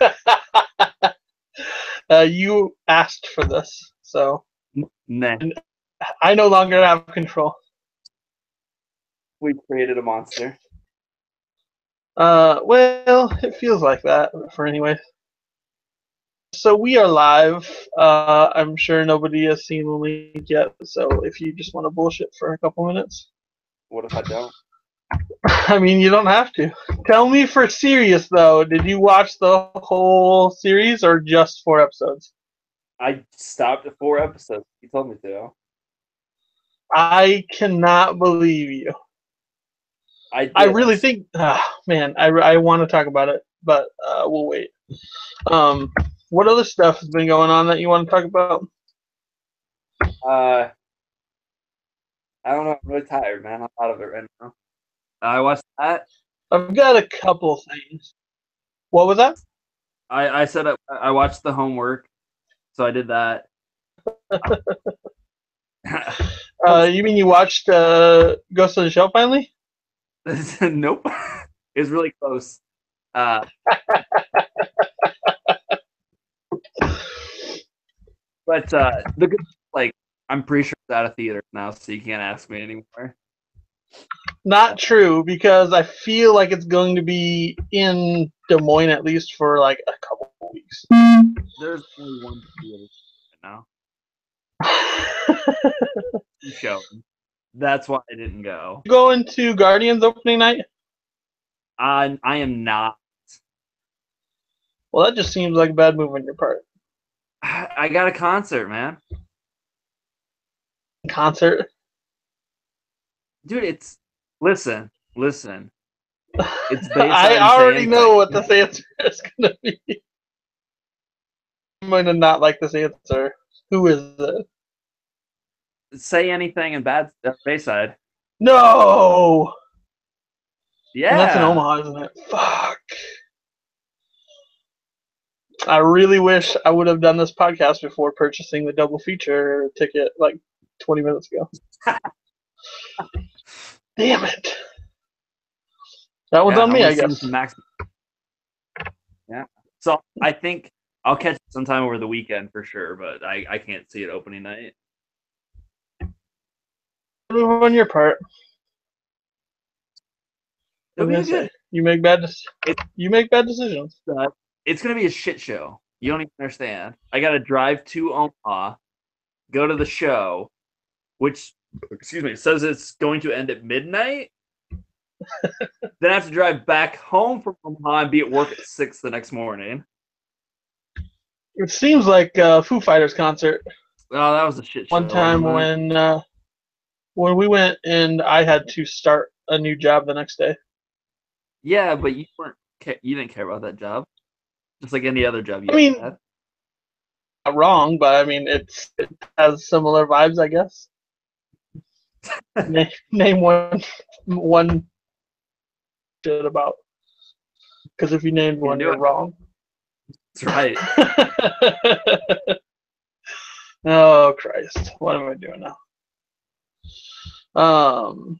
uh, you asked for this, so Nah, I no longer have control. we created a monster. Uh, well, it feels like that for anyway. So we are live. Uh, I'm sure nobody has seen the link yet. So if you just want to bullshit for a couple minutes, What if I don't? I mean, you don't have to. Tell me for serious though. Did you watch the whole series or just four episodes? I stopped at four episodes. You told me to. I cannot believe you. I did. I really think, ah, man, I, I want to talk about it, but uh, we'll wait. Um, what other stuff has been going on that you want to talk about? Uh, I don't know. I'm really tired, man. I'm out of it right now. I watched that. I've got a couple things. What was that? I I said I, I watched the homework, so I did that. Uh, you mean you watched uh, Ghost of the Shell finally? nope. It was really close. Uh, but uh, the good, like, I'm pretty sure it's out of theaters now, so you can't ask me anymore. Not true, because I feel like it's going to be in Des Moines at least for like a couple weeks. There's only one theater right now. That's why I didn't go. Going to Guardians opening night? I I am not. Well, that just seems like a bad move on your part. I got a concert, man. Concert. Dude, it's listen, listen. It's based I already know things. what this answer is going to be. I'm going to not like this answer. Who is it? say anything in bad uh, Bayside. No! Yeah, And that's in Omaha, isn't it? Fuck. I really wish I would have done this podcast before purchasing the double feature ticket like 20 minutes ago. Damn it. That was Yeah, on me, I seen guess. some Max. Yeah, so I think I'll catch it sometime over the weekend for sure, but I I can't see it opening night. Move on your part. It'll be good. You make bad dec- It- you make bad decisions. It's gonna be a shit show. You don't even understand. I gotta drive to Omaha, go to the show, which excuse me says it's going to end at midnight. then I have to drive back home from Omaha and be at work at six the next morning. It seems like a Foo Fighters concert. Oh, that was a shit show. One time when uh, when we went and I had to start a new job the next day. Yeah, but you weren't. You didn't care about that job, just like any other job you I mean- had. Not wrong, but I mean it's it has similar vibes, I guess. Name, name one one shit about. Because if you named one, you're it. wrong. That's right. oh Christ! What am I doing now? Um,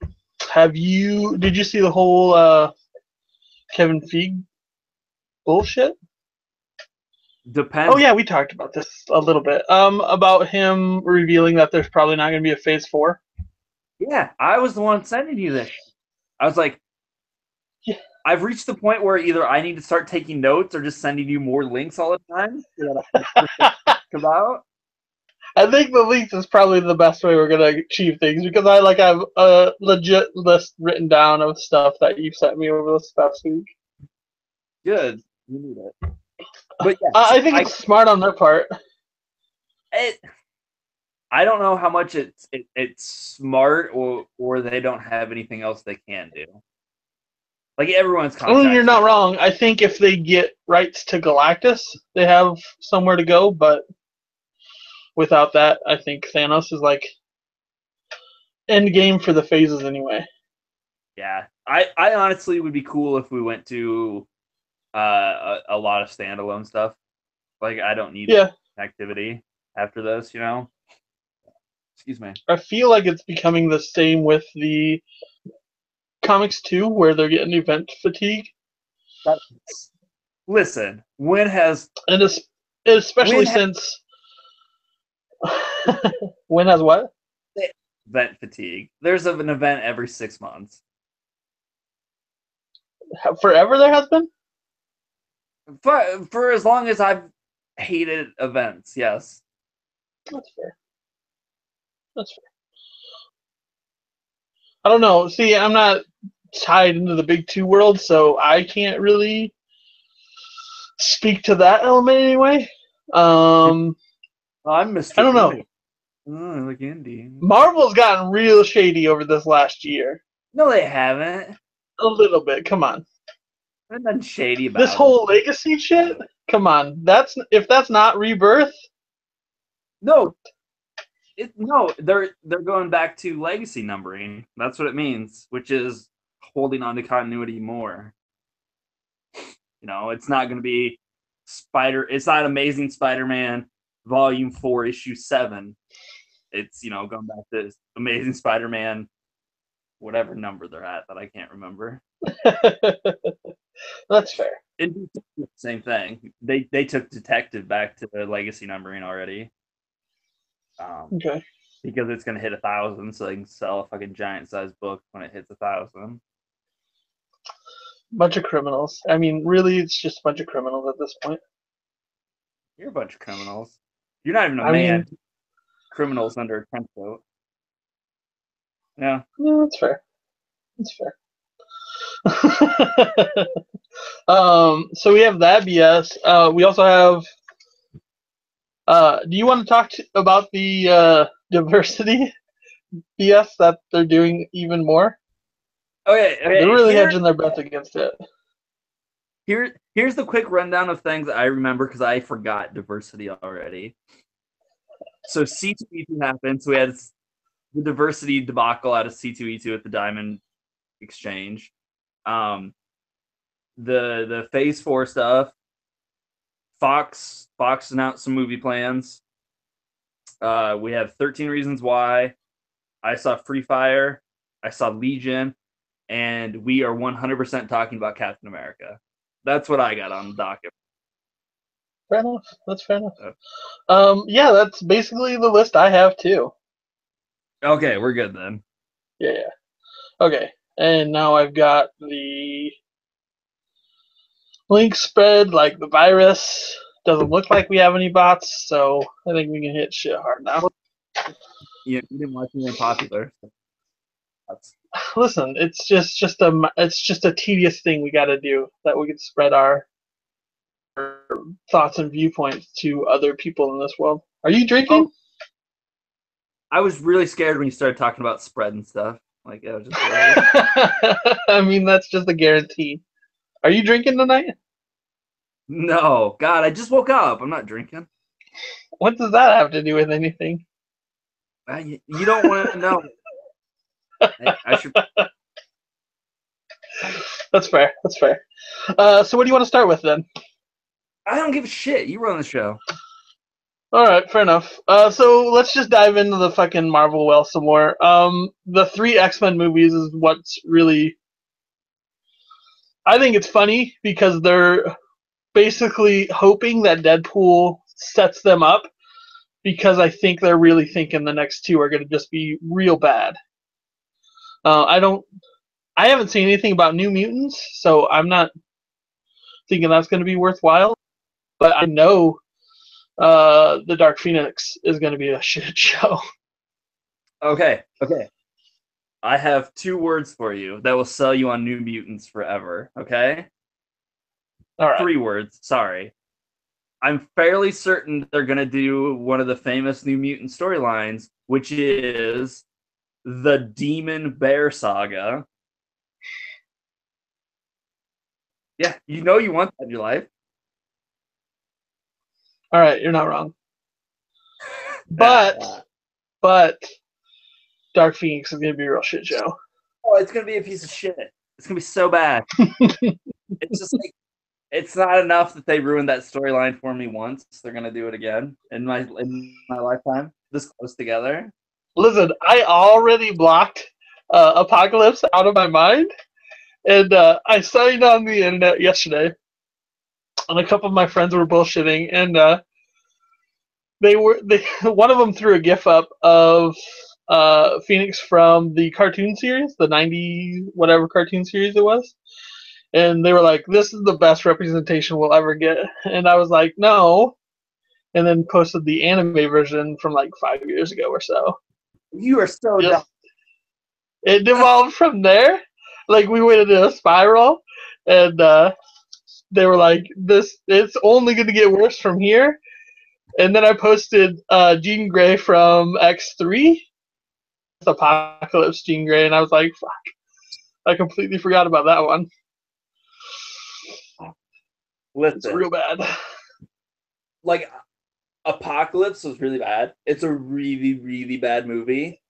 have you? Did you see the whole uh, Kevin Feige bullshit? Depends. Oh yeah, we talked about this a little bit. Um, about him revealing that there's probably not going to be a Phase Four. Yeah, I was the one sending you this. I was like, Yeah. I've reached the point where either I need to start taking notes or just sending you more links all the time I about. I think the links is probably the best way we're going to achieve things because I like have a uh, legit list written down of stuff that you've sent me over this past week. Good. You need it. But yeah, I I think it's smart on their part. it, I don't know how much it's it, it's smart or or they don't have anything else they can do. Like everyone's mean, you're not wrong. I think if they get rights to Galactus, they have somewhere to go. But without that, I think Thanos is like end game for the phases anyway. Yeah, I I honestly would be cool if we went to uh a, a lot of standalone stuff. Like I don't need Yeah, activity after this, you know. Excuse me. I feel like it's becoming the same with the comics too, where they're getting event fatigue. That's listen, when has and es- especially When ha- since when has what? event fatigue? There's an event every six months. Forever there has been. For for as long as I've hated events, yes. That's fair. That's fair. I don't know. See, I'm not tied into the big two world, so I can't really speak to that element anyway. Um, I'm Mr. I don't know. Oh, I like Indy. Marvel's gotten real shady over this last year. No, they haven't. A little bit. Come on. They're nothing shady about This it. whole legacy shit. Come on. That's if that's not rebirth. No, it, no, they're they're going back to legacy numbering. That's what it means, which is holding on to continuity more. You know, it's not going to be Spider. It's not Amazing Spider-Man Volume Four, Issue Seven. It's you know going back to Amazing Spider-Man, whatever number they're at that I can't remember. that's fair. It, same thing. They they took Detective back to legacy numbering already. Um, Okay. because it's gonna hit a thousand, so they can sell a fucking giant sized book when it hits a thousand. Bunch of criminals. I mean, really, it's just a bunch of criminals at this point. You're a bunch of criminals. You're not even a I man. mean- criminals under a trench coat. Yeah. Yeah, that's fair. That's fair. um, so we have that BS. Uh, we also have. Uh, do you want to talk to, about the uh, diversity BS that they're doing even more? Okay. okay They're really here- hedging their bets against it. Here, here's the quick rundown of things I remember because I forgot diversity already. So C2E2 happened. So we had the diversity debacle out of C2E2 at the Diamond Exchange. Um, the the Phase Four stuff. Fox Fox announced some movie plans. Uh, we have 13 Reasons Why. I saw Free Fire. I saw Legion, and we are 100% talking about Captain America. That's what I got on the docket. Fair enough. That's fair enough. Uh. Um, yeah, that's basically the list I have too. Okay, we're good then. Yeah, yeah. Okay, and now I've got the link spread like the virus. Doesn't look like we have any bots, so I think we can hit shit hard now. Yeah, you didn't watch anything popular. That's Listen, it's just just a it's just a tedious thing we got to do that we can spread our, our thoughts and viewpoints to other people in this world. Are you drinking? Oh. I was really scared when you started talking about spread and stuff. Like I was just. I mean, that's just a guarantee. Are you drinking tonight? no, God, I just woke up. I'm not drinking. What does that have to do with anything? I, you don't want to know. I, I should. That's fair. That's fair. Uh, so, what do you want to start with then? I don't give a shit. You run the show. All right, fair enough. Uh, so let's just dive into the fucking Marvel well some more. Um, the three X Men movies is what's really. I think it's funny because they're basically hoping that Deadpool sets them up because I think they're really thinking the next two are going to just be real bad. Uh, I don't. I haven't seen anything about New Mutants, so I'm not thinking that's going to be worthwhile. But I know uh, the Dark Phoenix is going to be a shit show. Okay, okay. I have two words for you that will sell you on New Mutants forever. Okay, All right. three words. Sorry. I'm fairly certain they're gonna do one of the famous New Mutant storylines, which is the Demon Bear Saga. Yeah, you know you want that in your life. All right, you're not wrong. But but Dark Phoenix is going to be a real shit show. Oh, it's gonna be a piece of shit. It's gonna be so bad. it's just like it's not enough that they ruined that storyline for me once. They're gonna do it again in my in my lifetime. This close together. Listen, I already blocked uh, Apocalypse out of my mind, and uh, I signed on the internet yesterday. and a couple of my friends were bullshitting, and uh, they were they one of them threw a gif up of uh, Phoenix from the cartoon series, the '90 whatever cartoon series it was, and they were like, "This is the best representation we'll ever get," and I was like, "No." And then posted the anime version from like five years ago or so. You are so Just- dumb. it devolved from there. Like we went into a spiral, and uh, they were like, "This it's only going to get worse from here." And then I posted uh, Jean Grey from X three, Apocalypse Jean Grey, and I was like, "Fuck!" I completely forgot about that one. Listen, It's real bad. like Apocalypse was really bad. It's a really, really bad movie.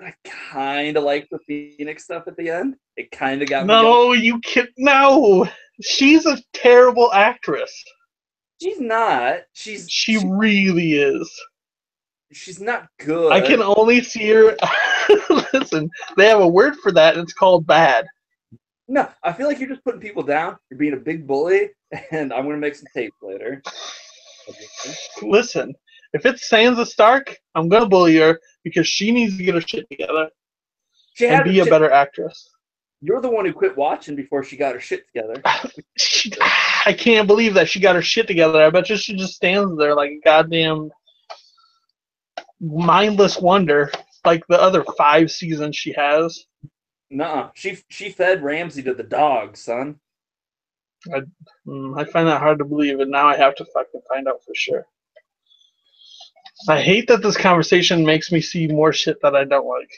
I kind of like the Phoenix stuff at the end. It kind of got me. No, you can't. no. She's a terrible actress. She's not. She's She really is. She's not good. I can only see her. Listen, they have a word for that, and it's called bad. No, I feel like you're just putting people down. You're being a big bully, and I'm gonna make some tapes later. Listen, if it's Sansa Stark, I'm gonna bully her because she needs to get her shit together She and had be a better actress. You're the one who quit watching before she got her shit together. She, I can't believe that she got her shit together. I bet you she just stands there like a goddamn mindless wonder, like the other five seasons she has. Nuh-uh. She she fed Ramsay to the dogs, son. Mm, I find that hard to believe, and now I have to fucking find out for sure. I hate that this conversation makes me see more shit that I don't like.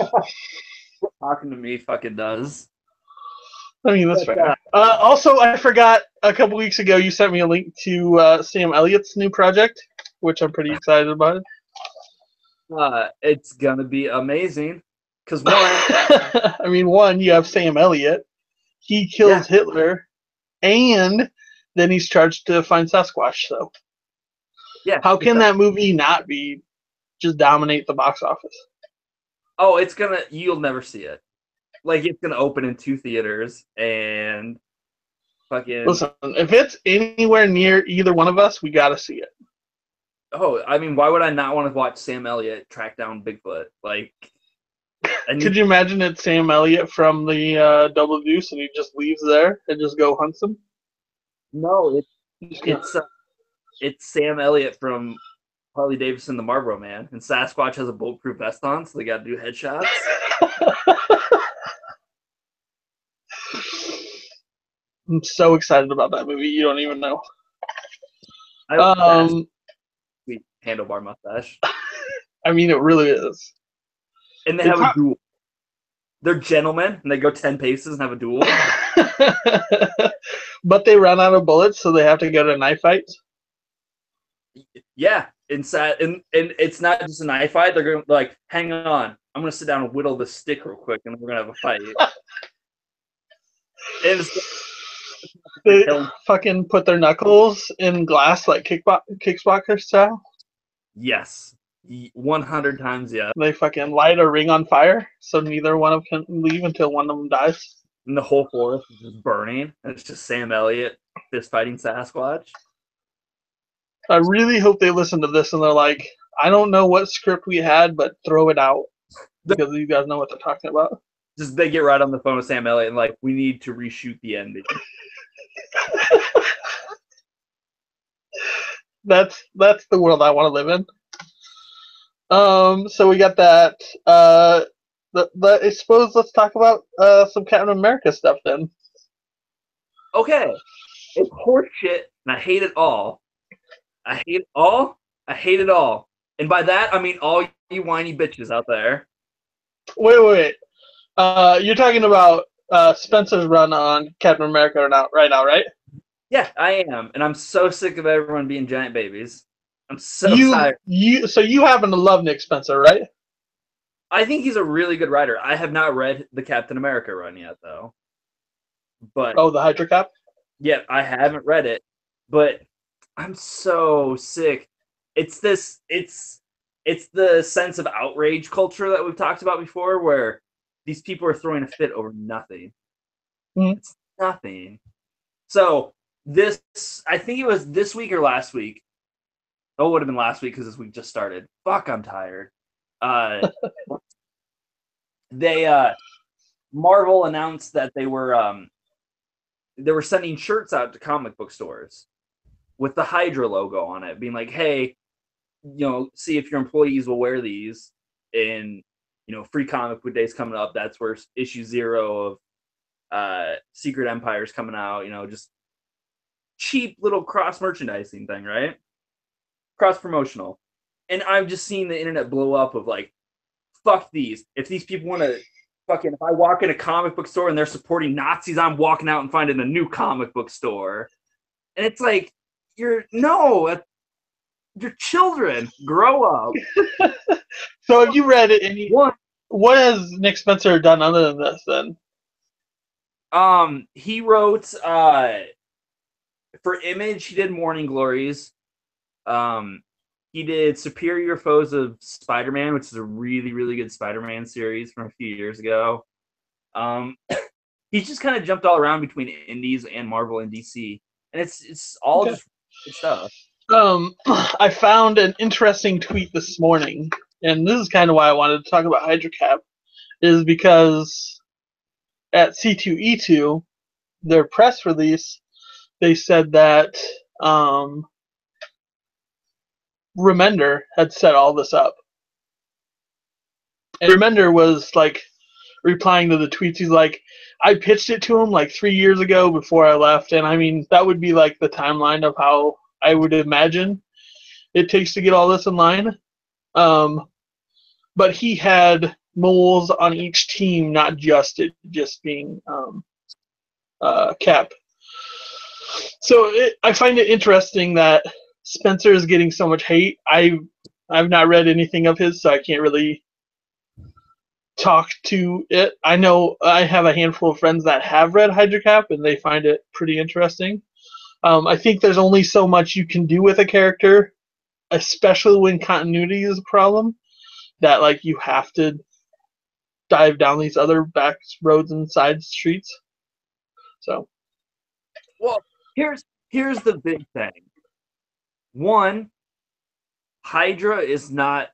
Talking to me fucking does. I mean, that's But, fair. Uh, also, I forgot a couple weeks ago you sent me a link to uh, Sam Elliott's new project, which I'm pretty excited about. Uh, it's gonna be amazing. Cause one, I mean, one, you have Sam Elliott. He kills Hitler, and then he's charged to find Sasquatch. So, yeah. how can that movie not be just dominate the box office? Oh, it's gonna. You'll never see it. Like it's gonna open in two theaters and fucking. Listen, if it's anywhere near either one of us, we gotta see it. Oh, I mean, why would I not want to watch Sam Elliott track down Bigfoot? Like, and Could you imagine it's Sam Elliott from the uh, Double Deuce, and he just leaves there and just go hunts him? no, it's it's uh, it's Sam Elliott from Harley Davidson, the Marlboro Man, and Sasquatch has a bulletproof vest on, so they got to do headshots. I'm so excited about that movie. You don't even know. I um, sweet handlebar mustache, I mean, it really is. and they It's have a duel. They're gentlemen, and they go ten paces and have a duel. but they run out of bullets, so they have to go to knife fights. Yeah, inside, and and it's not just a knife fight. They're going like, hang on, I'm gonna sit down and whittle the stick real quick, and we're gonna have a fight. They fucking put their knuckles in glass like kickbox kickboxer style. Yes, one hundred times yes. They fucking light a ring on fire, so neither one of them can leave until one of them dies. And the whole forest is just burning, and it's just Sam Elliott fist fighting Sasquatch. I really hope they listen to this and they're like, I don't know what script we had, but throw it out because you guys know what they're talking about. Just they get right on the phone with Sam Elliott and like, we need to reshoot the ending. that's that's the world I want to live in. Um, so we got that. Uh, the, the, I suppose let's talk about uh, some Captain America stuff then. Okay, it's horseshit, and I hate it all. I hate it all. I hate it all. And by that, I mean all you whiny bitches out there. Wait, wait, wait. Uh, you're talking about uh, Spencer's run on Captain America or not right now, right? Yeah, I am, and I'm so sick of everyone being giant babies. I'm so you, tired. you, so you happen to love Nick Spencer, right? I think he's a really good writer. I have not read the Captain America run yet, though. But Oh, the Hydra Cap. yeah, I haven't read it. But I'm so sick. It's this. It's it's the sense of outrage culture that we've talked about before, where these people are throwing a fit over nothing. Mhm. It's nothing. So this I think it was this week or last week. Oh, it would have been last week because this week just started. Fuck, I'm tired. Uh, they uh, Marvel announced that they were um, they were sending shirts out to comic book stores with the Hydra logo on it, being like, "Hey, you know, see if your employees will wear these." And you know, free comic book days coming up. That's where issue zero of uh, Secret Empires coming out. You know, just cheap little cross merchandising thing, right? Cross promotional. And I'm just seeing the internet blow up of like, fuck these. If these people want to fucking, if I walk in a comic book store and they're supporting Nazis, I'm walking out and finding a new comic book store. And it's like, you're no, your children grow up. so have you read any? What? What has Nick Spencer done other than this then? Um, he wrote uh for Image, he did Morning Glories. Um, he did Superior Foes of Spider-Man, which is a really, really good Spider-Man series from a few years ago. Um, he's just kind of jumped all around between Indies and Marvel and DC, and it's it's all okay. just good stuff. Um, I found an interesting tweet this morning, and this is kind of why I wanted to talk about HydraCap, is because at C2E2, their press release they said that um, Remender had set all this up. And Remender was like replying to the tweets. He's like, I pitched it to him like three years ago before I left. And I mean, that would be like the timeline of how I would imagine it takes to get all this in line. Um, but he had moles on each team, not just it just being um, uh, Cap. So it, I find it interesting that Spencer is getting so much hate. I I've not read anything of his, so I can't really talk to it. I know I have a handful of friends that have read HydraCap, and they find it pretty interesting. Um, I think there's only so much you can do with a character, especially when continuity is a problem. That like you have to dive down these other back roads and side streets. So, well, here's here's the big thing. One, Hydra is not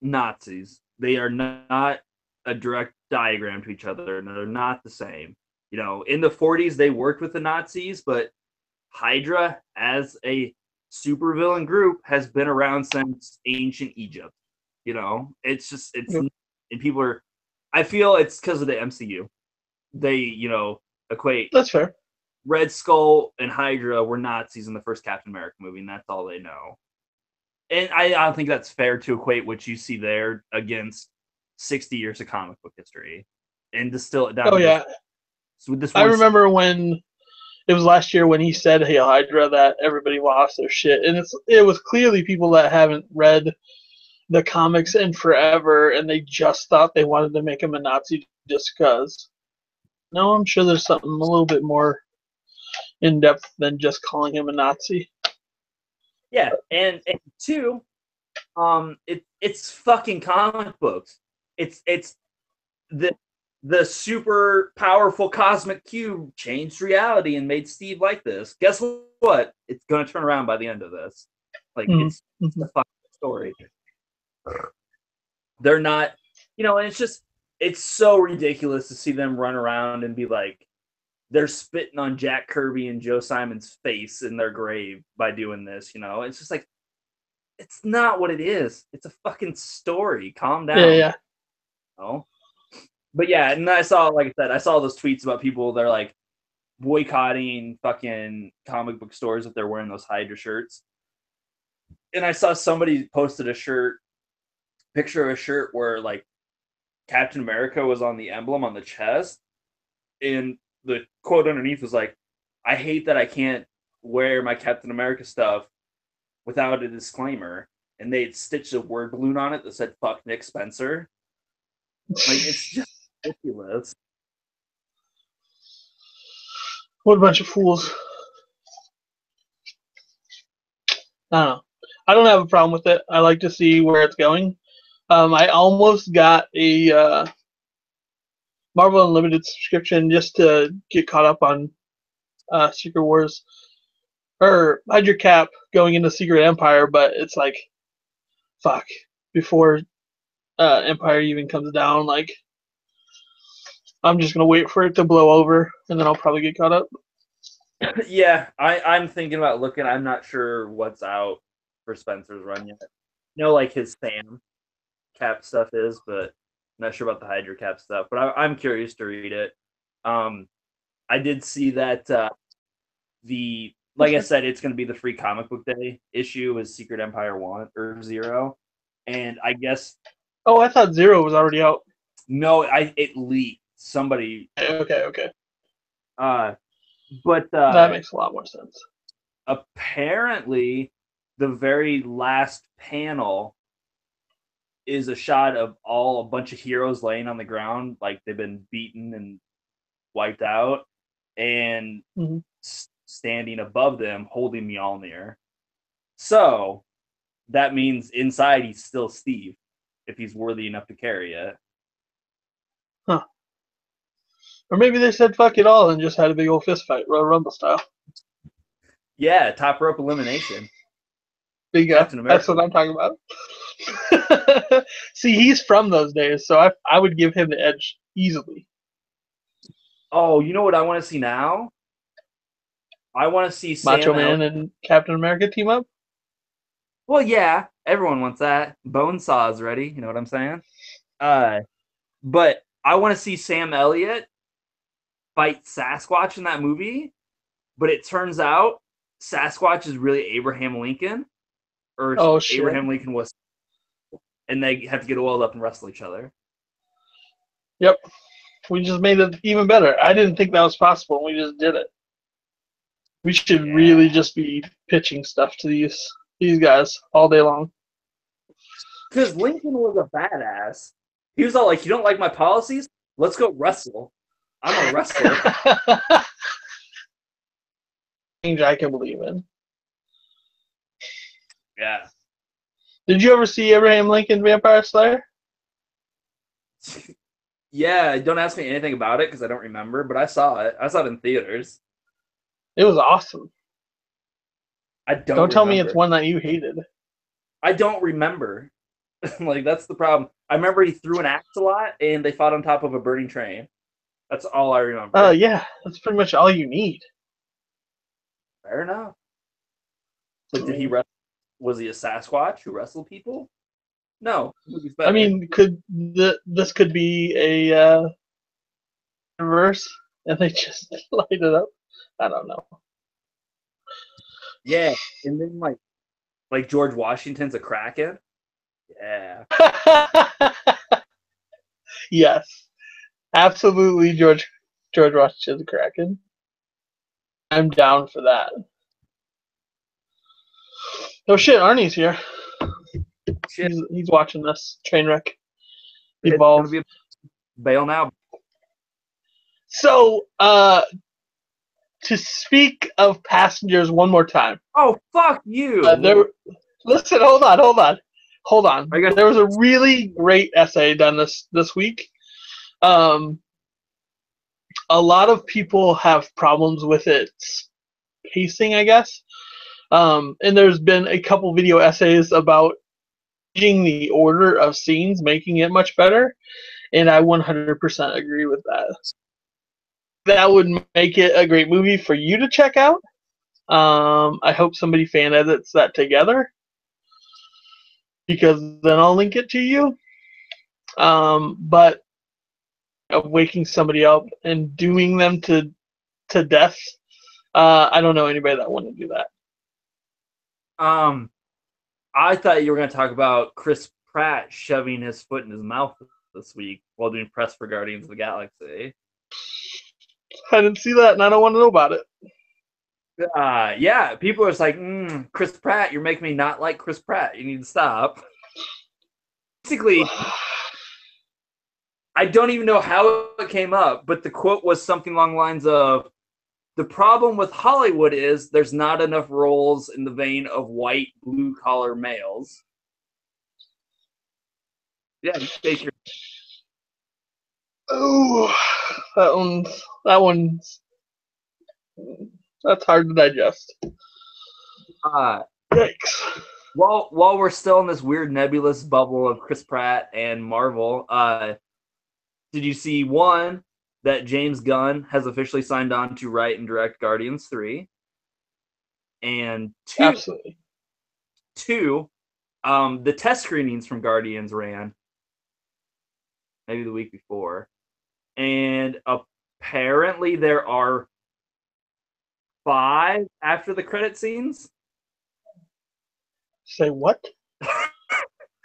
Nazis. They are not a direct diagram to each other, and they're not the same. You know, in the 40s they worked with the Nazis, but Hydra as a supervillain group has been around since ancient Egypt. You know, it's just it's yep. and people are I feel it's because of the MCU. They, you know, equate That's fair. Red Skull and Hydra were Nazis in the first Captain America movie, and that's all they know. And I, I don't think that's fair to equate what you see there against 60 years of comic book history and distill it down. Oh, yeah. So this I remember when it was last year when he said Hail Hydra that everybody lost their shit. And it's it was clearly people that haven't read the comics in forever and they just thought they wanted to make him a Nazi just because. No, I'm sure there's something a little bit more in depth than just calling him a Nazi. Yeah, and, and two, um, it it's fucking comic books. It's it's the the super powerful cosmic cube changed reality and made Steve like this. Guess what? It's gonna turn around by the end of this. Like mm-hmm. it's, it's a fucking story. They're not, you know, and it's just it's so ridiculous to see them run around and be like, they're spitting on Jack Kirby and Joe Simon's face in their grave by doing this. You know, it's just like it's not what it is. It's a fucking story. Calm down. Yeah, yeah. Oh, but yeah, and I saw, like I said, I saw those tweets about people they're like boycotting fucking comic book stores if they're wearing those Hydra shirts. And I saw somebody posted a shirt, picture of a shirt where like Captain America was on the emblem on the chest, and the quote underneath was like, "I hate that I can't wear my Captain America stuff without a disclaimer." And they stitched a word balloon on it that said "fuck Nick Spencer." Like it's just ridiculous. What a bunch of fools! I don't know. I don't have a problem with it. I like to see where it's going. Um, I almost got a uh, Marvel Unlimited subscription just to get caught up on uh, Secret Wars. or Hydra Cap going into Secret Empire, but it's like, fuck, before uh, Empire even comes down, like, I'm just gonna wait for it to blow over, and then I'll probably get caught up. yeah, I, I'm thinking about looking. I'm not sure what's out for Spencer's run yet. You know, like his Sam cap stuff is, but not sure about the Hydra cap stuff. But I, I'm curious to read it. Um, I did see that uh, the like I said, it's going to be the free comic book day issue is Secret Empire one or zero, and I guess. Oh, I thought zero was already out. No, I it leaked. Somebody. Okay, okay. Uh, but uh, that makes a lot more sense. Apparently, the very last panel is a shot of all a bunch of heroes laying on the ground, like they've been beaten and wiped out, and mm-hmm. standing above them, holding Mjolnir. So that means inside he's still Steve, if he's worthy enough to carry it. Huh. Or maybe they said fuck it all and just had a big old fist fight, Royal Rumble style. Yeah, top rope elimination. Big guy. That's what I'm talking about. See, he's from those days, so I I would give him the edge easily. Oh, you know what I want to see now? I want to see Sam Macho Man and Captain America team up. Well, yeah, everyone wants that. Bonesaw is ready. You know what I'm saying? Uh, but I want to see Sam Elliott fight Sasquatch in that movie. But it turns out Sasquatch is really Abraham Lincoln, or oh, Abraham Lincoln was, and they have to get oiled up and wrestle each other. Yep, we just made it even better. I didn't think that was possible. We just did it. We should yeah. really just be pitching stuff to these these guys all day long. Because Lincoln was a badass. He was all like, "You don't like my policies? Let's go wrestle. I'm a wrestler." Change I can believe in. Yeah. Did you ever see Abraham Lincoln Vampire Slayer? yeah, don't ask me anything about it because I don't remember, but I saw it. I saw it in theaters. It was awesome. I don't. Don't tell me it's one that you hated. I don't remember. like that's the problem. I remember he threw an axe a lot, and they fought on top of a burning train. That's all I remember. Oh uh, yeah, that's pretty much all you need. Fair enough. But did he wrestle? Was he a Sasquatch who wrestled people? No. I mean, could the, this could be a uh, verse, and they just light it up? I don't know. Yeah, and then like, like George Washington's a kraken. Yeah. yes, absolutely, George George Washington's a kraken. I'm down for that. Oh shit, Arnie's here. Shit. He's, he's watching this train wreck evolve. Bail now. So, uh, to speak of passengers one more time. Oh fuck you! Uh, there, listen, hold on, hold on, hold on. There was a really great essay done this this week. Um, a lot of people have problems with its pacing, I guess. Um, and there's been a couple video essays about changing the order of scenes, making it much better. And I 100% agree with that. That would make it a great movie for you to check out. Um, I hope somebody fan edits that together because then I'll link it to you. Um, but of waking somebody up and doing them to to death. Uh, I don't know anybody that want to do that. Um, I thought you were going to talk about Chris Pratt shoving his foot in his mouth this week while doing press for Guardians of the Galaxy. I didn't see that, and I don't want to know about it. Uh, yeah, people are just like, mm, Chris Pratt, you're making me not like Chris Pratt. You need to stop. Basically, I don't even know how it came up, but the quote was something along the lines of the problem with Hollywood is there's not enough roles in the vein of white blue collar males. Yeah, take your Oh, that one's that one's that's hard to digest. Uh, Yikes. while while we're still in this weird nebulous bubble of Chris Pratt and Marvel, uh, did you see one that James Gunn has officially signed on to write and direct Guardians three, and two Absolutely. two, um, the test screenings from Guardians ran maybe the week before, and apparently there are five after the credit scenes. Say what?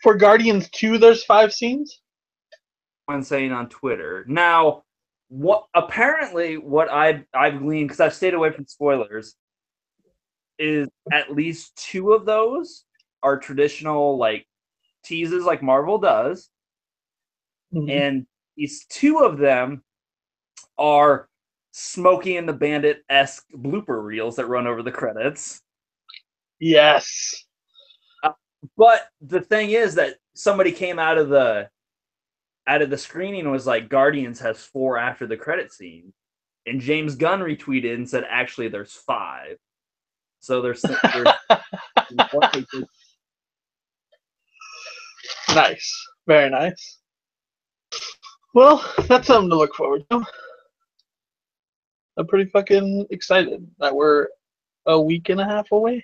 For Guardians 2, there's five scenes? Someone saying on Twitter. Now, what apparently what I've I've gleaned because I've stayed away from spoilers is at least two of those are traditional like teases like Marvel does, Mhm. and these two of them are Smokey and the Bandit esque blooper reels that run over the credits. Yes. But the thing is that somebody came out of the out of the screening was like Guardians has four after the credit scene. And James Gunn retweeted and said actually there's five. So there's, there's Nice. Very nice. Well, that's something to look forward to. I'm pretty fucking excited that we're a week and a half away.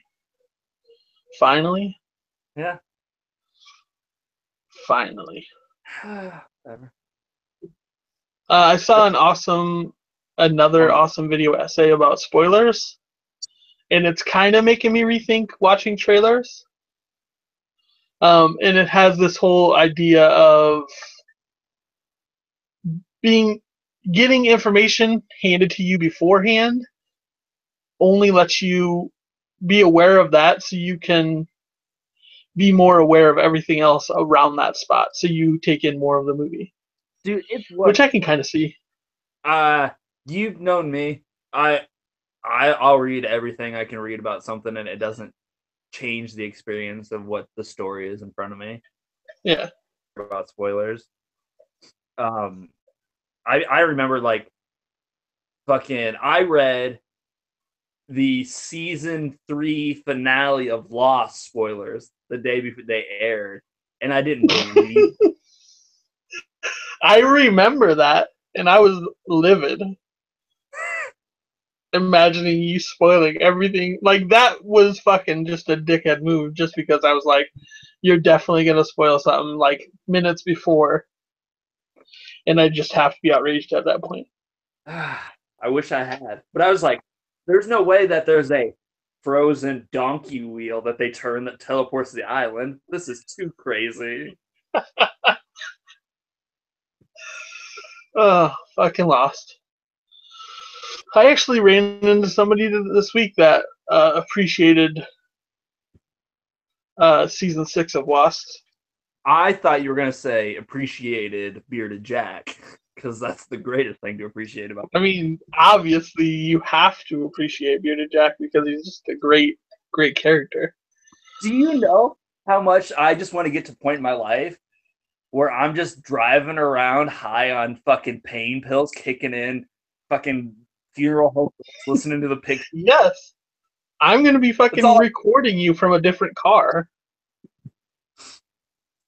Finally. Yeah. Finally. Whatever. Uh, I saw an awesome, another awesome video essay about spoilers, and it's kind of making me rethink watching trailers. Um, and it has this whole idea of being getting information handed to you beforehand only lets you be aware of that so you can be more aware of everything else around that spot so you take in more of the movie Dude, it's what which i can kind of see uh you've known me. I I I'll read everything I can read about something and it doesn't change the experience of what the story is in front of me. yeah about spoilers. Um, I I remember like fucking I read the season three finale of Lost spoilers the day before they aired, and I didn't believe. I remember that, and I was livid. Imagining you spoiling everything. Like, that was fucking just a dickhead move, just because I was like, you're definitely to spoil something, like, minutes before. And I just have to be outraged at that point. I wish I had, but I was like, there's no way that there's a frozen donkey wheel that they turn that teleports to the island. This is too crazy. Oh, fucking lost. I actually ran into somebody this week that uh, appreciated uh, season six of Lost. I thought you were gonna say appreciated bearded Jack because that's the greatest thing to appreciate about. I mean, obviously, you have to appreciate Bearded Jack because he's just a great, great character. Do you know how much I just want to get to a point in my life where I'm just driving around high on fucking pain pills, kicking in fucking funeral home, listening to the pic. Yes, I'm gonna be fucking recording you from a different car.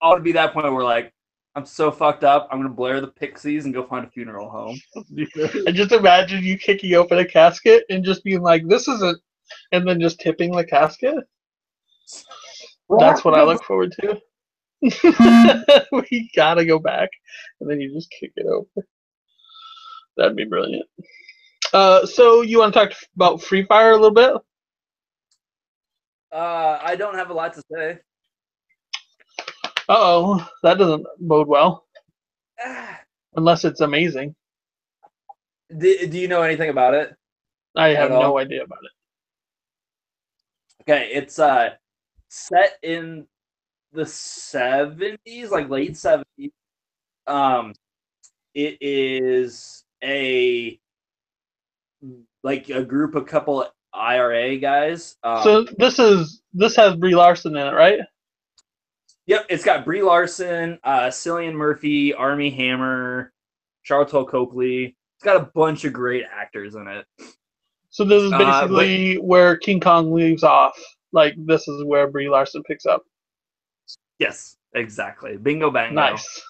I want to be that point where like I'm so fucked up, I'm gonna blare the Pixies and go find a funeral home. and just imagine you kicking open a casket and just being like, "This isn't," and then just tipping the casket. That's what I look forward to. we gotta go back, and then you just kick it over. That'd be brilliant. Uh, so you want to talk about Free Fire a little bit? Uh, I don't have a lot to say. Uh oh, that doesn't bode well. Unless it's amazing. do, do you know anything about it? I have all? no idea about it. Okay, it's uh set in the 70s, like late 70s. Um it is a like a group of couple IRA guys. Um, so this is this has Brie Larson in it, right? Yep, it's got Brie Larson, uh, Cillian Murphy, Armie Hammer, Sharlto Copley. It's got a bunch of great actors in it. So this is Uh, but- basically where King Kong leaves off, like this is where Brie Larson picks up. Yes, exactly. Bingo bango. Nice.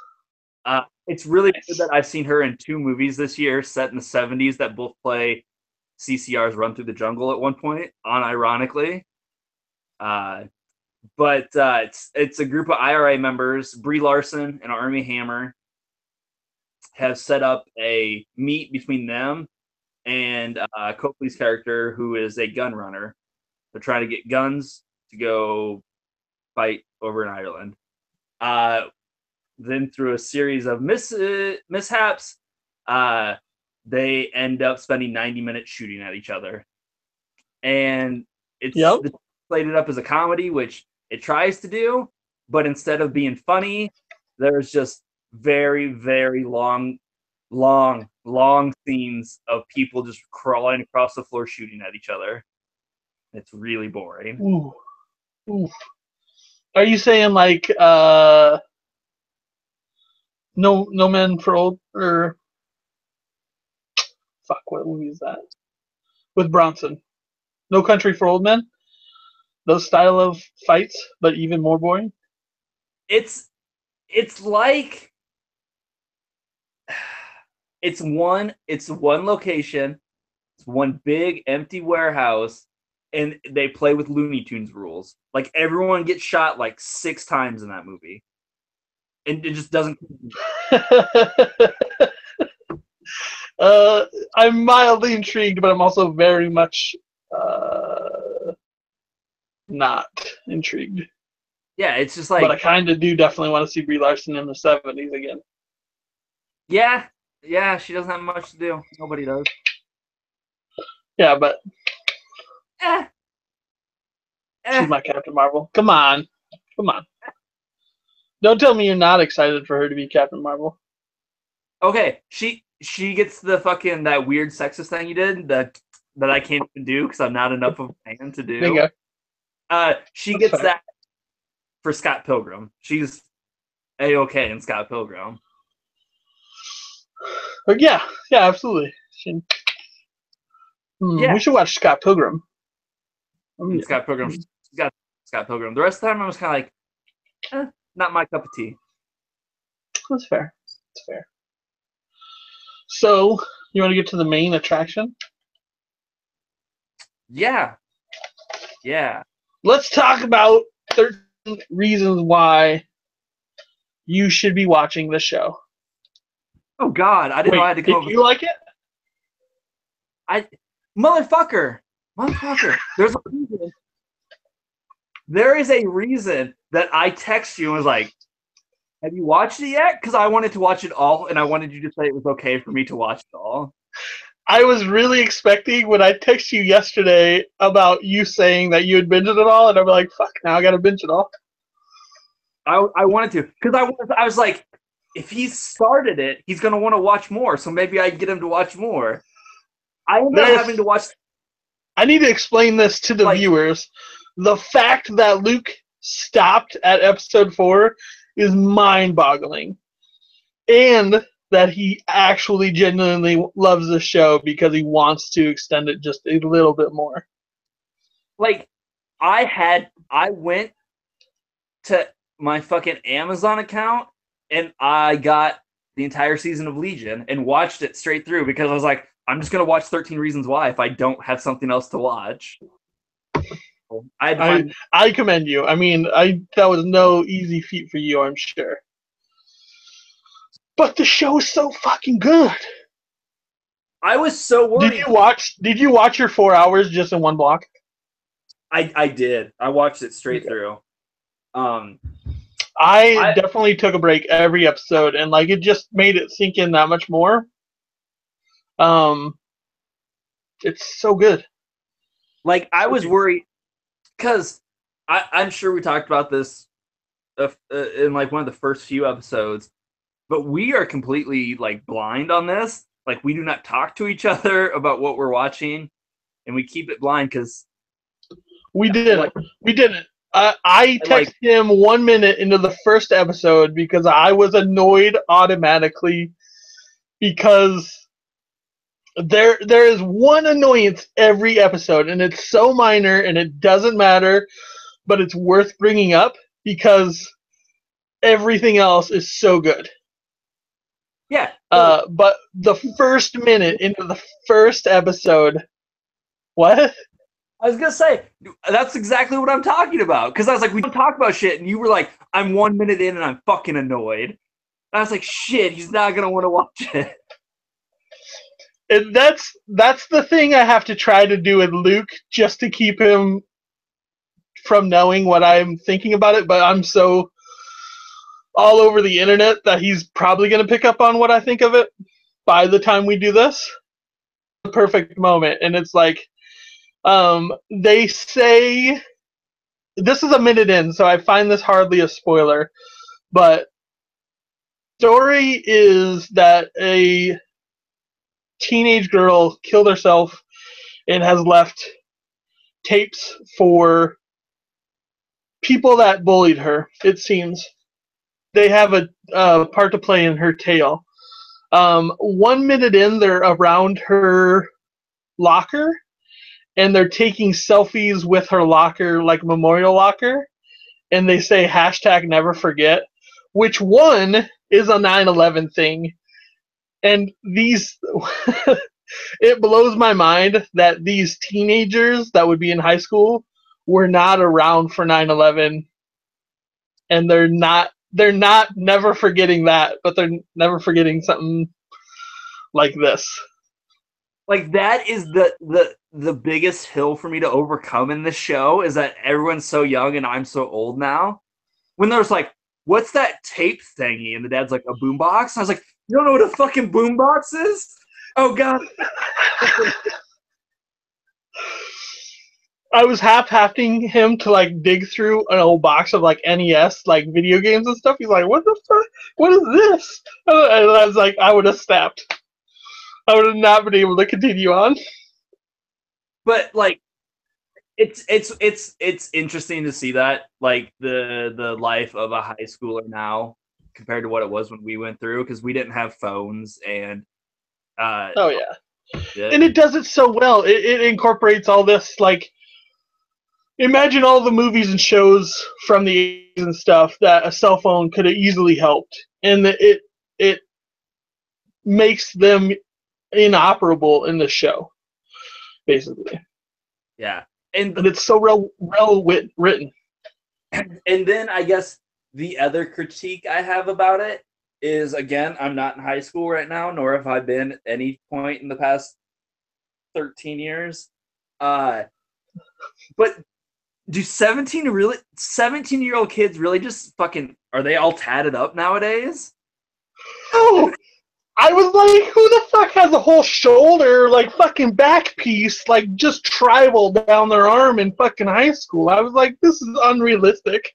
Uh, it's really Nice. good that I've seen her in two movies this year set in the 70s that both play CCR's Run Through the Jungle at one point, unironically. Uh, but uh, it's it's a group of IRA members. Brie Larson and Armie Hammer have set up a meet between them and uh, Copley's character, who is a gun runner. They're trying to get guns to go fight over in Ireland. Uh, then through a series of uh, mishaps, uh, they end up spending 90 minutes shooting at each other. And it's Yep. the- played it up as a comedy, which it tries to do, but instead of being funny, there's just very, very long, long, long scenes of people just crawling across the floor shooting at each other. It's really boring. Ooh. Are you saying like uh no no men for old or fuck what movie is that? With Bronson. No Country for Old Men? Those style of fights, but even more boring? it's it's like it's one it's one location it's one big empty warehouse and they play with looney tunes rules like everyone gets shot like six times in that movie and it just doesn't uh I'm mildly intrigued, but I'm also very much not intrigued. yeah it's just like. but I kind of do definitely want to see Brie Larson in the 70s again. yeah yeah she doesn't have much to do nobody does Yeah, but eh. Eh. she's my Captain Marvel. Come on. Come on. Don't tell me you're not excited for her to be Captain Marvel. Okay, she she gets the fucking that weird sexist thing you did that that I can't even do because I'm not enough of a man to do. Bingo. Uh, she That's gets fair. that for Scott Pilgrim. She's a okay in Scott Pilgrim. But yeah, yeah, absolutely. She, Hmm, Yeah. We should watch Scott Pilgrim. Scott Pilgrim, she's got Scott Pilgrim. The rest of the time, I was kind of like, eh, not my cup of tea. That's fair. That's fair. So, you want to get to the main attraction? Yeah, yeah. Let's talk about 13 reasons why you should be watching the show. Oh God, I didn't know I had to did come with you like it? I motherfucker, motherfucker. There's a reason. There is a reason that I text you and was like, "Have you watched it yet?" Because I wanted to watch it all, and I wanted you to say it was okay for me to watch it all. I was really expecting when I texted you yesterday about you saying that you had binged it all, and I'm like, fuck, now I gotta binge it all. I I wanted to because I was I was like, if he started it, he's gonna want to watch more. So maybe I get him to watch more. I ended up having to watch. I need to explain this to the Like- viewers. The fact that Luke stopped at episode four is mind boggling. And that he actually genuinely loves the show because he wants to extend it just a little bit more. like I had I went to my fucking Amazon account and I got the entire season of Legion and watched it straight through because I was like, I'm just gonna watch 13 Reasons Why if I don't have something else to watch. I I, I commend you. I mean, I that was no easy feat for you, I'm sure. But the show is so fucking good. I was so worried. Did you watch? Did you watch your four hours just in one block? I I did. I watched it straight Okay. through. Um, I, I- definitely took a break every episode, and like it just made it sink in that much more. Um, it's so good. like I was worried because I'm sure we talked about this uh, uh, in like one of the first few episodes, but we are completely like blind on this. Like we do not talk to each other about what we're watching, and we keep it blind because We didn't. like, We didn't. I I texted like- him one minute into the first episode because I was annoyed automatically because there there is one annoyance every episode, and it's so minor and it doesn't matter, but it's worth bringing up because everything else is so good. Yeah. Uh, but the first minute into the first episode, what? I was gonna say that's exactly what I'm talking about because I was like, we don't talk about shit, and you were like, I'm one minute in and I'm fucking annoyed. And I was like, shit, he's not gonna want to watch it. And that's that's the thing I have to try to do with Luke just to keep him from knowing what I'm thinking about it. But I'm so all over the internet that he's probably gonna pick up on what I think of it by the time we do this. The perfect moment, and it's like um, they say this is a minute in, so I find this hardly a spoiler. But story is that a teenage girl killed herself and has left tapes for people that bullied her. It seems they have a uh, part to play in her tale. Um, one minute in, they're around her locker and they're taking selfies with her locker, like memorial locker, and they say hashtag never forget, which one is a 9/11 thing, and these. it blows my mind that these teenagers that would be in high school were not around for 9/11 and they're not they're not never forgetting that but they're never forgetting something like this like that is the the the biggest hill for me to overcome in this show is that everyone's so young and I'm so old now. When there's like, what's that tape thingy? And the dad's like, a boombox. I was like, you don't know what a fucking boombox is? Oh god. I was half having him to like dig through an old box of like NES like video games and stuff. He's like, "What the fuck? What is this?" And I was like, "I would have snapped. I would have not been able to continue on." but like it's it's it's it's interesting to see that like the the life of a high schooler now compared to what it was when we went through because we didn't have phones and uh oh yeah, yeah. and it does it so well it, it incorporates all this like imagine all the movies and shows from the 80s and stuff that a cell phone could have easily helped and that it it makes them inoperable in the show basically. Yeah, and, and it's so well well wit- written. And then I guess the other critique I have about it is again, I'm not in high school right now, nor have I been at any point in the past 13 years. Uh, but do 17 really 17 year old kids really just fucking are they all tatted up nowadays? Oh, I was like, who the fuck has a whole shoulder, like fucking back piece, like just tribal down their arm in fucking high school? I was like, this is unrealistic.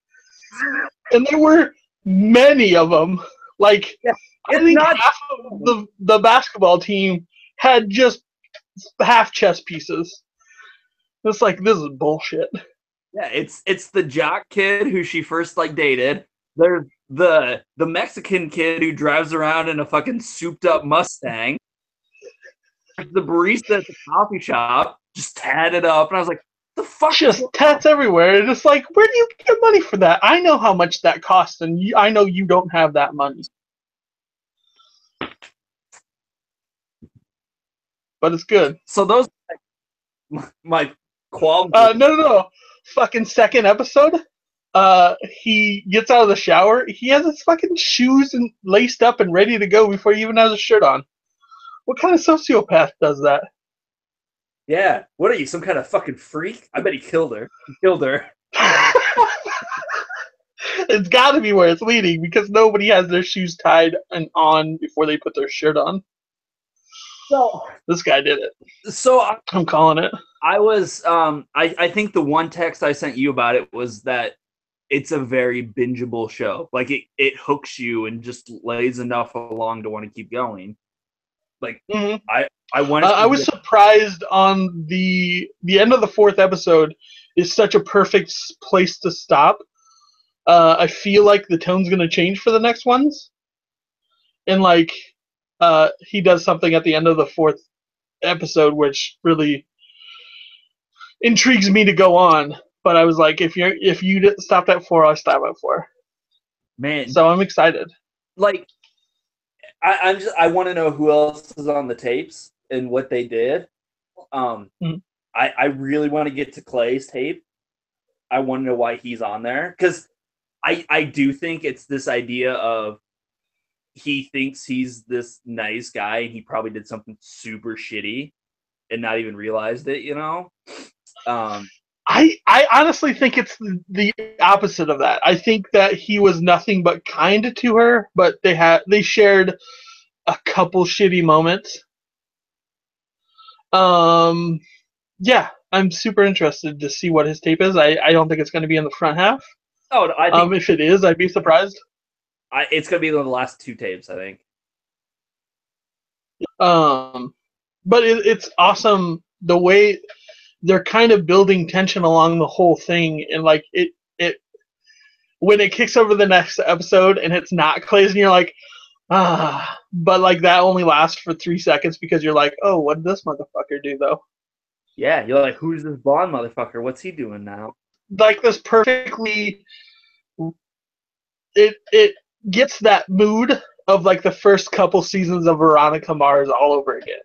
And there were many of them. Like, yeah, I think not- half of the, the basketball team had just half chest pieces. It's like, this is bullshit. Yeah, it's it's the jock kid who she first like dated. There's the the Mexican kid who drives around in a fucking souped up Mustang. The barista at the coffee shop just tatted up, and I was like, "The fuck!" Just tats everywhere. And Just like, where do you get money for that? I know how much that costs, and you, I know you don't have that money. But it's good. So those, my qualms. Uh, no, no, no. Fucking second episode uh, he gets out of the shower. He has his fucking shoes and laced up and ready to go before he even has a shirt on. What kind of sociopath does that? Yeah. What are you, some kind of fucking freak? I bet he killed her. He killed her. it's got to be where it's leading because nobody has their shoes tied and on before they put their shirt on. So this guy did it. So I, I'm calling it. I was um I I think the one text I sent you about it was that it's a very bingeable show. Like it, it hooks you and just lays enough along to want to keep going. Like mm-hmm. I, I wanted. Uh, I was surprised on the the end of the fourth episode is such a perfect place to stop. Uh, I feel like the tone's gonna change for the next ones, and like uh, he does something at the end of the fourth episode, which really intrigues me to go on. But I was like, if you're if you didn't stop at four, I'll stop at four. Man, So I'm excited. like I, I'm just I want to know who else is on the tapes and what they did. Um, Mhm. I I really want to get to Clay's tape. I want to know why he's on there because I I do think it's this idea of he thinks he's this nice guy and he probably did something super shitty and not even realized it. You know. Um, I I honestly think it's the, opposite of that. I think that he was nothing but kind to her, but they had they shared a couple shitty moments. Um, yeah, I'm super interested to see what his tape is. I I don't think it's going to be in the front half. oh, I think Um, if it is, I'd be surprised. I, it's gonna be the last two tapes. I think. Um, but it, it's awesome the way they're kind of building tension along the whole thing, and like it it when it kicks over the next episode and it's not Clay's, and you're like, ah, but like that only lasts for three seconds because you're like, oh, what did this motherfucker do though? Yeah, you're like, who's this Bond motherfucker? What's he doing now? Like this perfectly, it it gets that mood of like the first couple seasons of Veronica Mars all over again.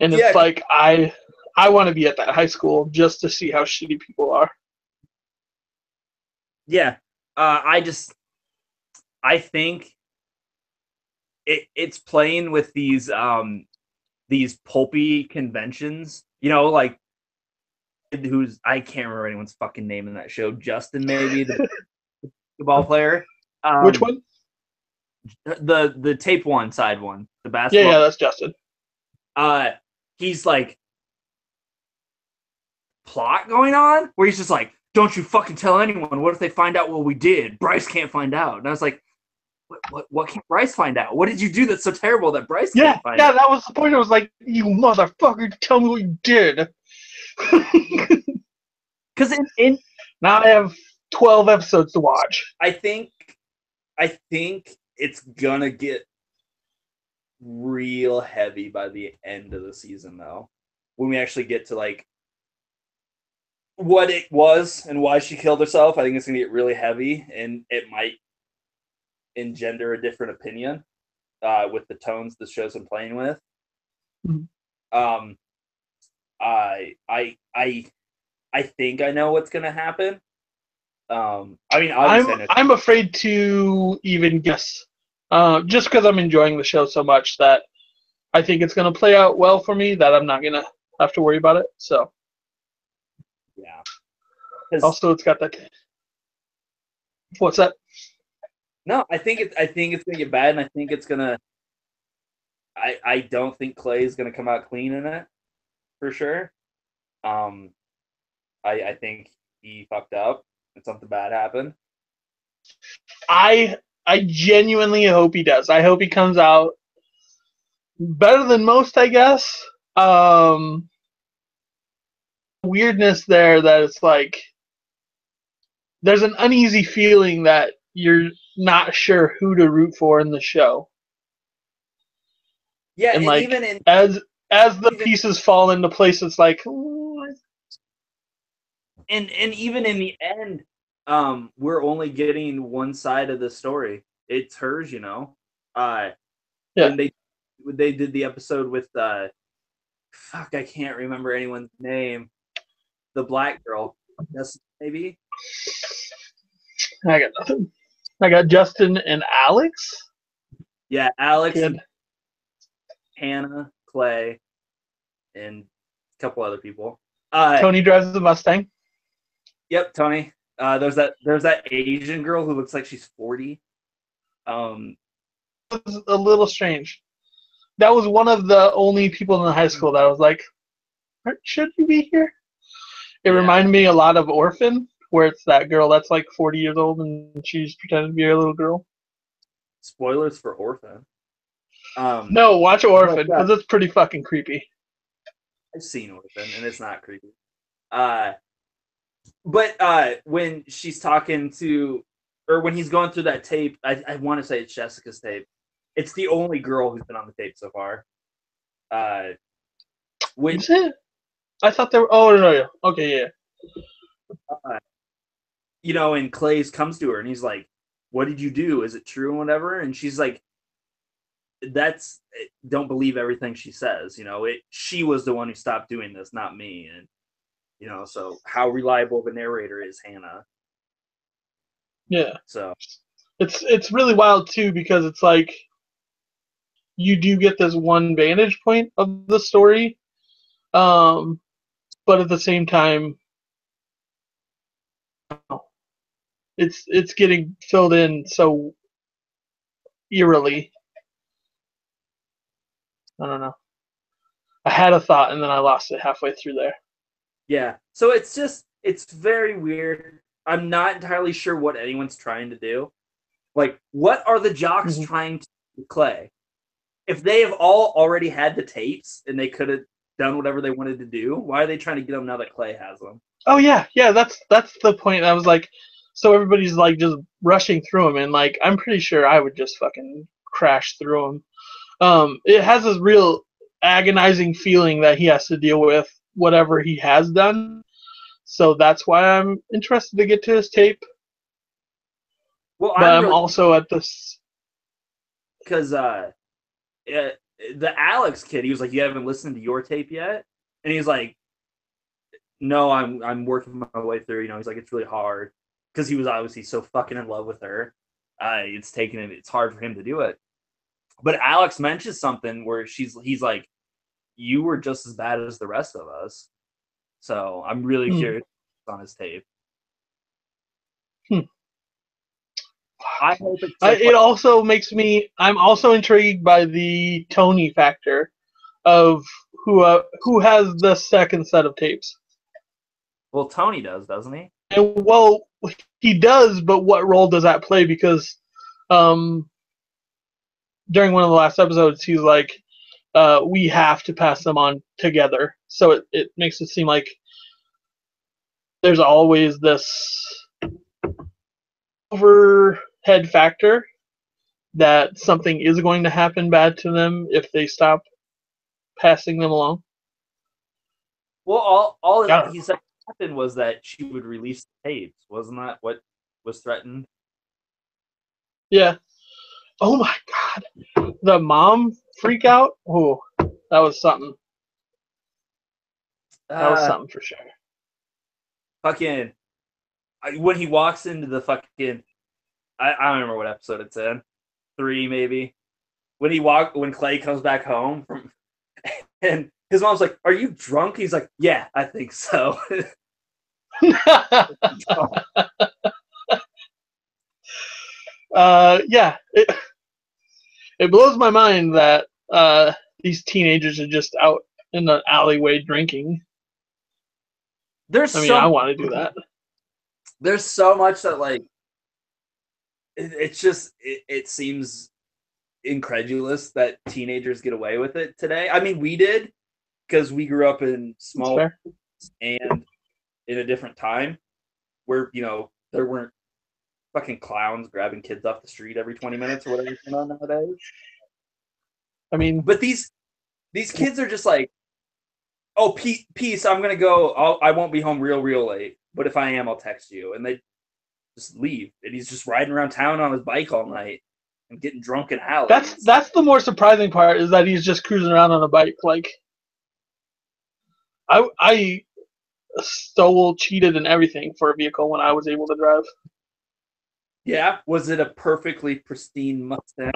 And it's Yeah. like I I want to be at that high school just to see how shitty people are. Yeah, uh, I just, I think it it's playing with these um these pulpy conventions. You know, like who's I can't remember anyone's fucking name in that show. Justin, maybe the, the ball player. Um, Which one? The the tape one, side one, the Yeah, basketball. yeah, yeah, that's Justin. uh he's like plot going on where he's just like don't you fucking tell anyone what if they find out what we did bryce can't find out and i was like what what, what can't bryce find out what did you do that's so terrible that bryce Yeah, can't find yeah, out that was the point. I was like, you motherfucker, tell me what you did. because in, in now I have twelve episodes to watch. i think i think it's gonna get real heavy by the end of the season though when we actually get to like what it was and why she killed herself i think it's gonna get really heavy and it might engender a different opinion uh, with the tones the show's been playing with Mhm. um i i i i think i know what's gonna happen um i mean I'm I'm afraid to even guess, uh, just because I'm enjoying the show so much that I think it's gonna play out well for me. That I'm not gonna have to worry about it. So yeah. also, it's got that. What's that? No, I think it's I think it's gonna get bad, and I think it's gonna. I I don't think Clay is gonna come out clean in it, for sure. Um, I I think he fucked up something bad happened. I I genuinely hope he does. I hope he comes out better than most, I guess. Um weirdness there that it's like there's an uneasy feeling that you're not sure who to root for in the show. Yeah, And, and, like, even in As as the Even- pieces fall into place, it's like "Ooh, and and even in the end, um, we're only getting one side of the story. It's hers, you know. Uh, Yeah. When they when they did the episode with uh, fuck, I can't remember anyone's name. The black girl, yes, maybe. I got nothing. I got Justin and Alex. Yeah, Alex, and Hannah, Clay, and a couple other people. Uh, Tony drives the Mustang. Yep, Tony. Uh, there's that. There's that Asian girl who looks like she's forty. Um, It was a little strange. That was one of the only people in the high school that I was like, should you be here? It Yeah. reminded me a lot of Orphan, where it's that girl that's like 40 years old and she's pretending to be a little girl. spoilers for Orphan. Um, No, watch Orphan because it's pretty fucking creepy. I've seen Orphan, and it's not creepy. Uh, but uh, when she's talking to, or when he's going through that tape, I, I want to say it's Jessica's tape. It's the only girl who's been on the tape so far. Uh, when Is it? I thought they were. Oh no, no, yeah. Okay, yeah. you know, and Clay's comes to her and he's like, "What did you do? Is it true and whatever?" And she's like, "That's don't believe everything she says. You know, it. She was the one who stopped doing this, not me." And you know, so how reliable of a narrator is Hannah? Yeah. So It's it's really wild too because it's like you do get this one vantage point of the story, um, but at the same time, it's it's getting filled in so eerily. I don't know. I had a thought and then I lost it halfway through there. Yeah, so it's just it's very weird. I'm not entirely sure what anyone's trying to do. Like, what are the jocks Mhm. trying to do with Clay? If they have all already had the tapes and they could have done whatever they wanted to do, why are they trying to get them now that Clay has them? Oh yeah, yeah. That's that's the point. I was like, so everybody's like just rushing through them, and like I'm pretty sure I would just fucking crash through them. Um, it has this real agonizing feeling that he has to deal with whatever he has done. So that's why I'm interested to get to his tape. Well, But I'm really- also at this. because uh, uh, the Alex kid, he was like, "You haven't listened to your tape yet," and he's like, "No, I'm I'm working my way through." You know, he's like, "It's really hard," because he was obviously so fucking in love with her. Uh, it's taken it. It's hard for him to do it. But Alex mentions something where she's he's like, "You were just as bad as the rest of us." So I'm really Hmm. curious on his tape. Hmm. I hope it's I, like it also makes me. I'm also intrigued by the Tony factor of who uh, who has the second set of tapes. well, Tony does, doesn't he? And well, he does, but what role does that play? Because um, during one of the last episodes, he's like, uh, "We have to pass them on together." So it, it makes it seem like there's always this overhead factor that something is going to happen bad to them if they stop passing them along. Well, all all Yeah. he said happened was that she would release the tapes. Wasn't that what was threatened? Yeah. Oh my god. The mom freak out? Oh, that was something. That was Uh, something for sure. fucking when he walks into the fucking I, I don't remember what episode it's in. Three maybe. When he walk when Clay comes back home from and his mom's like, Are you drunk? He's like, Yeah, I think so. uh, yeah. It, it blows my mind that uh, these teenagers are just out in the alleyway drinking. There's I mean, so I want to do that. there's so much that like it, it's just it, it seems incredulous that teenagers get away with it today i mean we did because we grew up in small and in a different time where you know there weren't fucking clowns grabbing kids off the street every 20 minutes or whatever's going on nowadays I mean, but these these kids are just like oh pe- peace i'm gonna go I'll, i won't be home real real late but if i am i'll text you and they just leave and he's just riding around town on his bike all night and getting drunk and alleys that's that's the more surprising part is that he's just cruising around on a bike. Like, I I stole, cheated, and everything for a vehicle when I was able to drive. Yeah was it a perfectly pristine mustang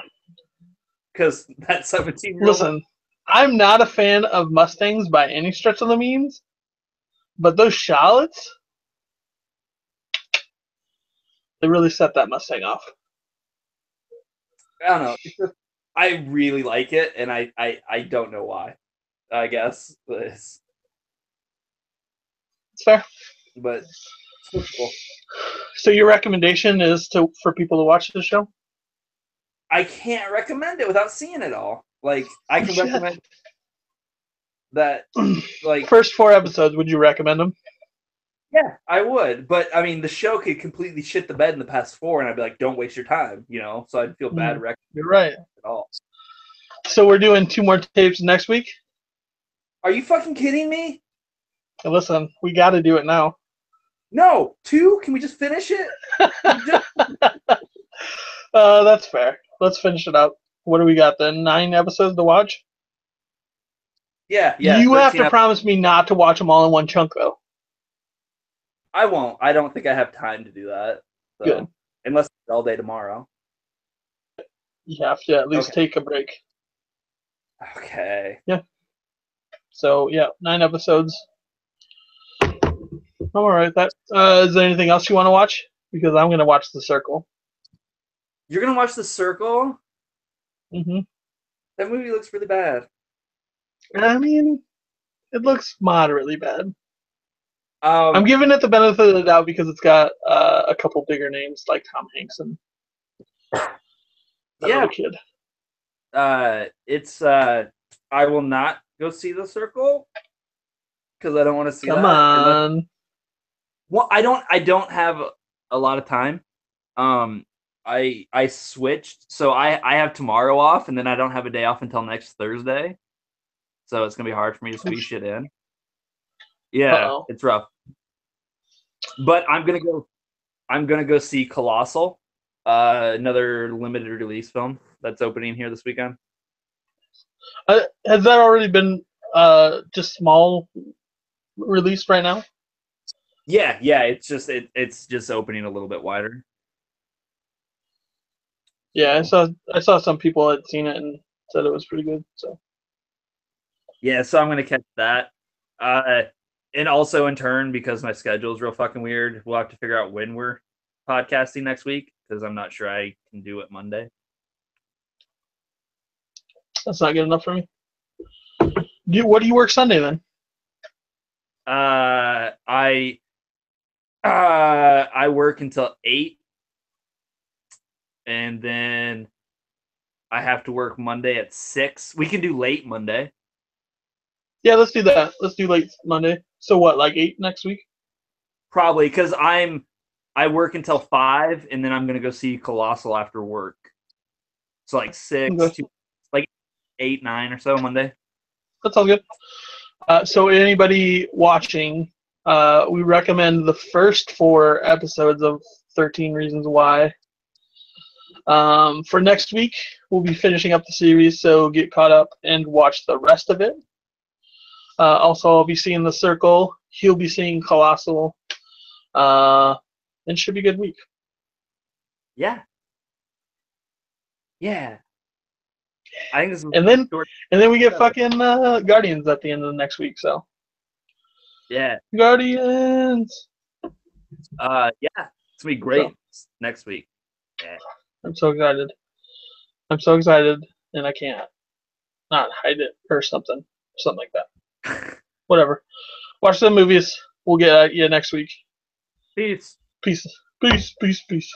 because that 17 year old Listen, I'm not a fan of Mustangs by any stretch of the means, but those Charlottes, they really set that Mustang off. i don't know just, i really like it and I, I i don't know why i guess but it's, It's fair. but So your recommendation is to for people to watch the show? I can't recommend it without seeing it all. Like I can recommend that. Like First four episodes, would you recommend them? yeah, I would. But I mean, the show could completely shit the bed in the past four, and I'd be like, don't waste your time. You know, so I'd feel bad Mm. recommending You're right. it all. So we're doing two more tapes next week. Are you fucking kidding me? Listen, we got to do it now. No, two. Can we just finish it? uh, that's fair. Let's finish it up. What do we got then? Nine episodes to watch. Yeah, yeah. you have to ep- promise me not to watch them all in one chunk, though. I won't. I don't think I have time to do that. So, Good. Unless it's all day tomorrow. You have to at least Okay. take a break. Okay. Yeah. So yeah, nine episodes. I'm alright with that. Uh, is there anything else you want to watch? Because I'm gonna watch The Circle. You're gonna watch The Circle? Mm-hmm. That movie looks really bad. I mean, it looks moderately bad. Um, I'm giving it the benefit of the doubt because it's got uh, a couple bigger names like Tom Hanks and Yeah. kid. uh, it's uh, I will not go see The Circle because I don't want to see Come that. on. Well, I don't. I don't have a lot of time. Um, I I switched, so I I have tomorrow off, and then I don't have a day off until next Thursday. So it's gonna be hard for me to squeeze shit in. Yeah, Uh-oh. it's rough. But I'm gonna go. I'm gonna go see Colossal, uh, another limited release film that's opening here this weekend. Uh, has that already been uh, just small released right now? Yeah, yeah, it's just it, it's just opening a little bit wider. Yeah, I saw I saw some people had seen it and said it was pretty good. So Yeah, so I'm gonna catch that. Uh, and also in turn, because my schedule is real fucking weird, we'll have to figure out when we're podcasting next week because I'm not sure I can do it Monday. that's not good enough for me. Do you, what do you work Sunday then? Uh, I uh I work until eight, and then I have to work Monday at six. We can do late Monday. Yeah, let's do that. Let's do late Monday. So what, like eight next week? Probably because I'm I work until five, and then I'm gonna go see Colossal after work. So like six, Okay. to, like eight, nine or so Monday. That's all good. Uh, so anybody watching, uh, we recommend the first four episodes of 13 Reasons Why. Um, for next week, we'll be finishing up the series, so get caught up and watch the rest of it. Uh, also, I'll be seeing The Circle. He'll be seeing Colossal. Uh, and should be a good week. Yeah. Yeah. I think this is And then, Short. and then we get fucking uh, Guardians at the end of the next week. So yeah. Guardians. Uh yeah. It's gonna be great next week. I'm so excited. I'm so excited, and I can't not hide it or something, something like that. Whatever. Watch the movies. We'll get at you next week. Peace. Peace. Peace. Peace. Peace.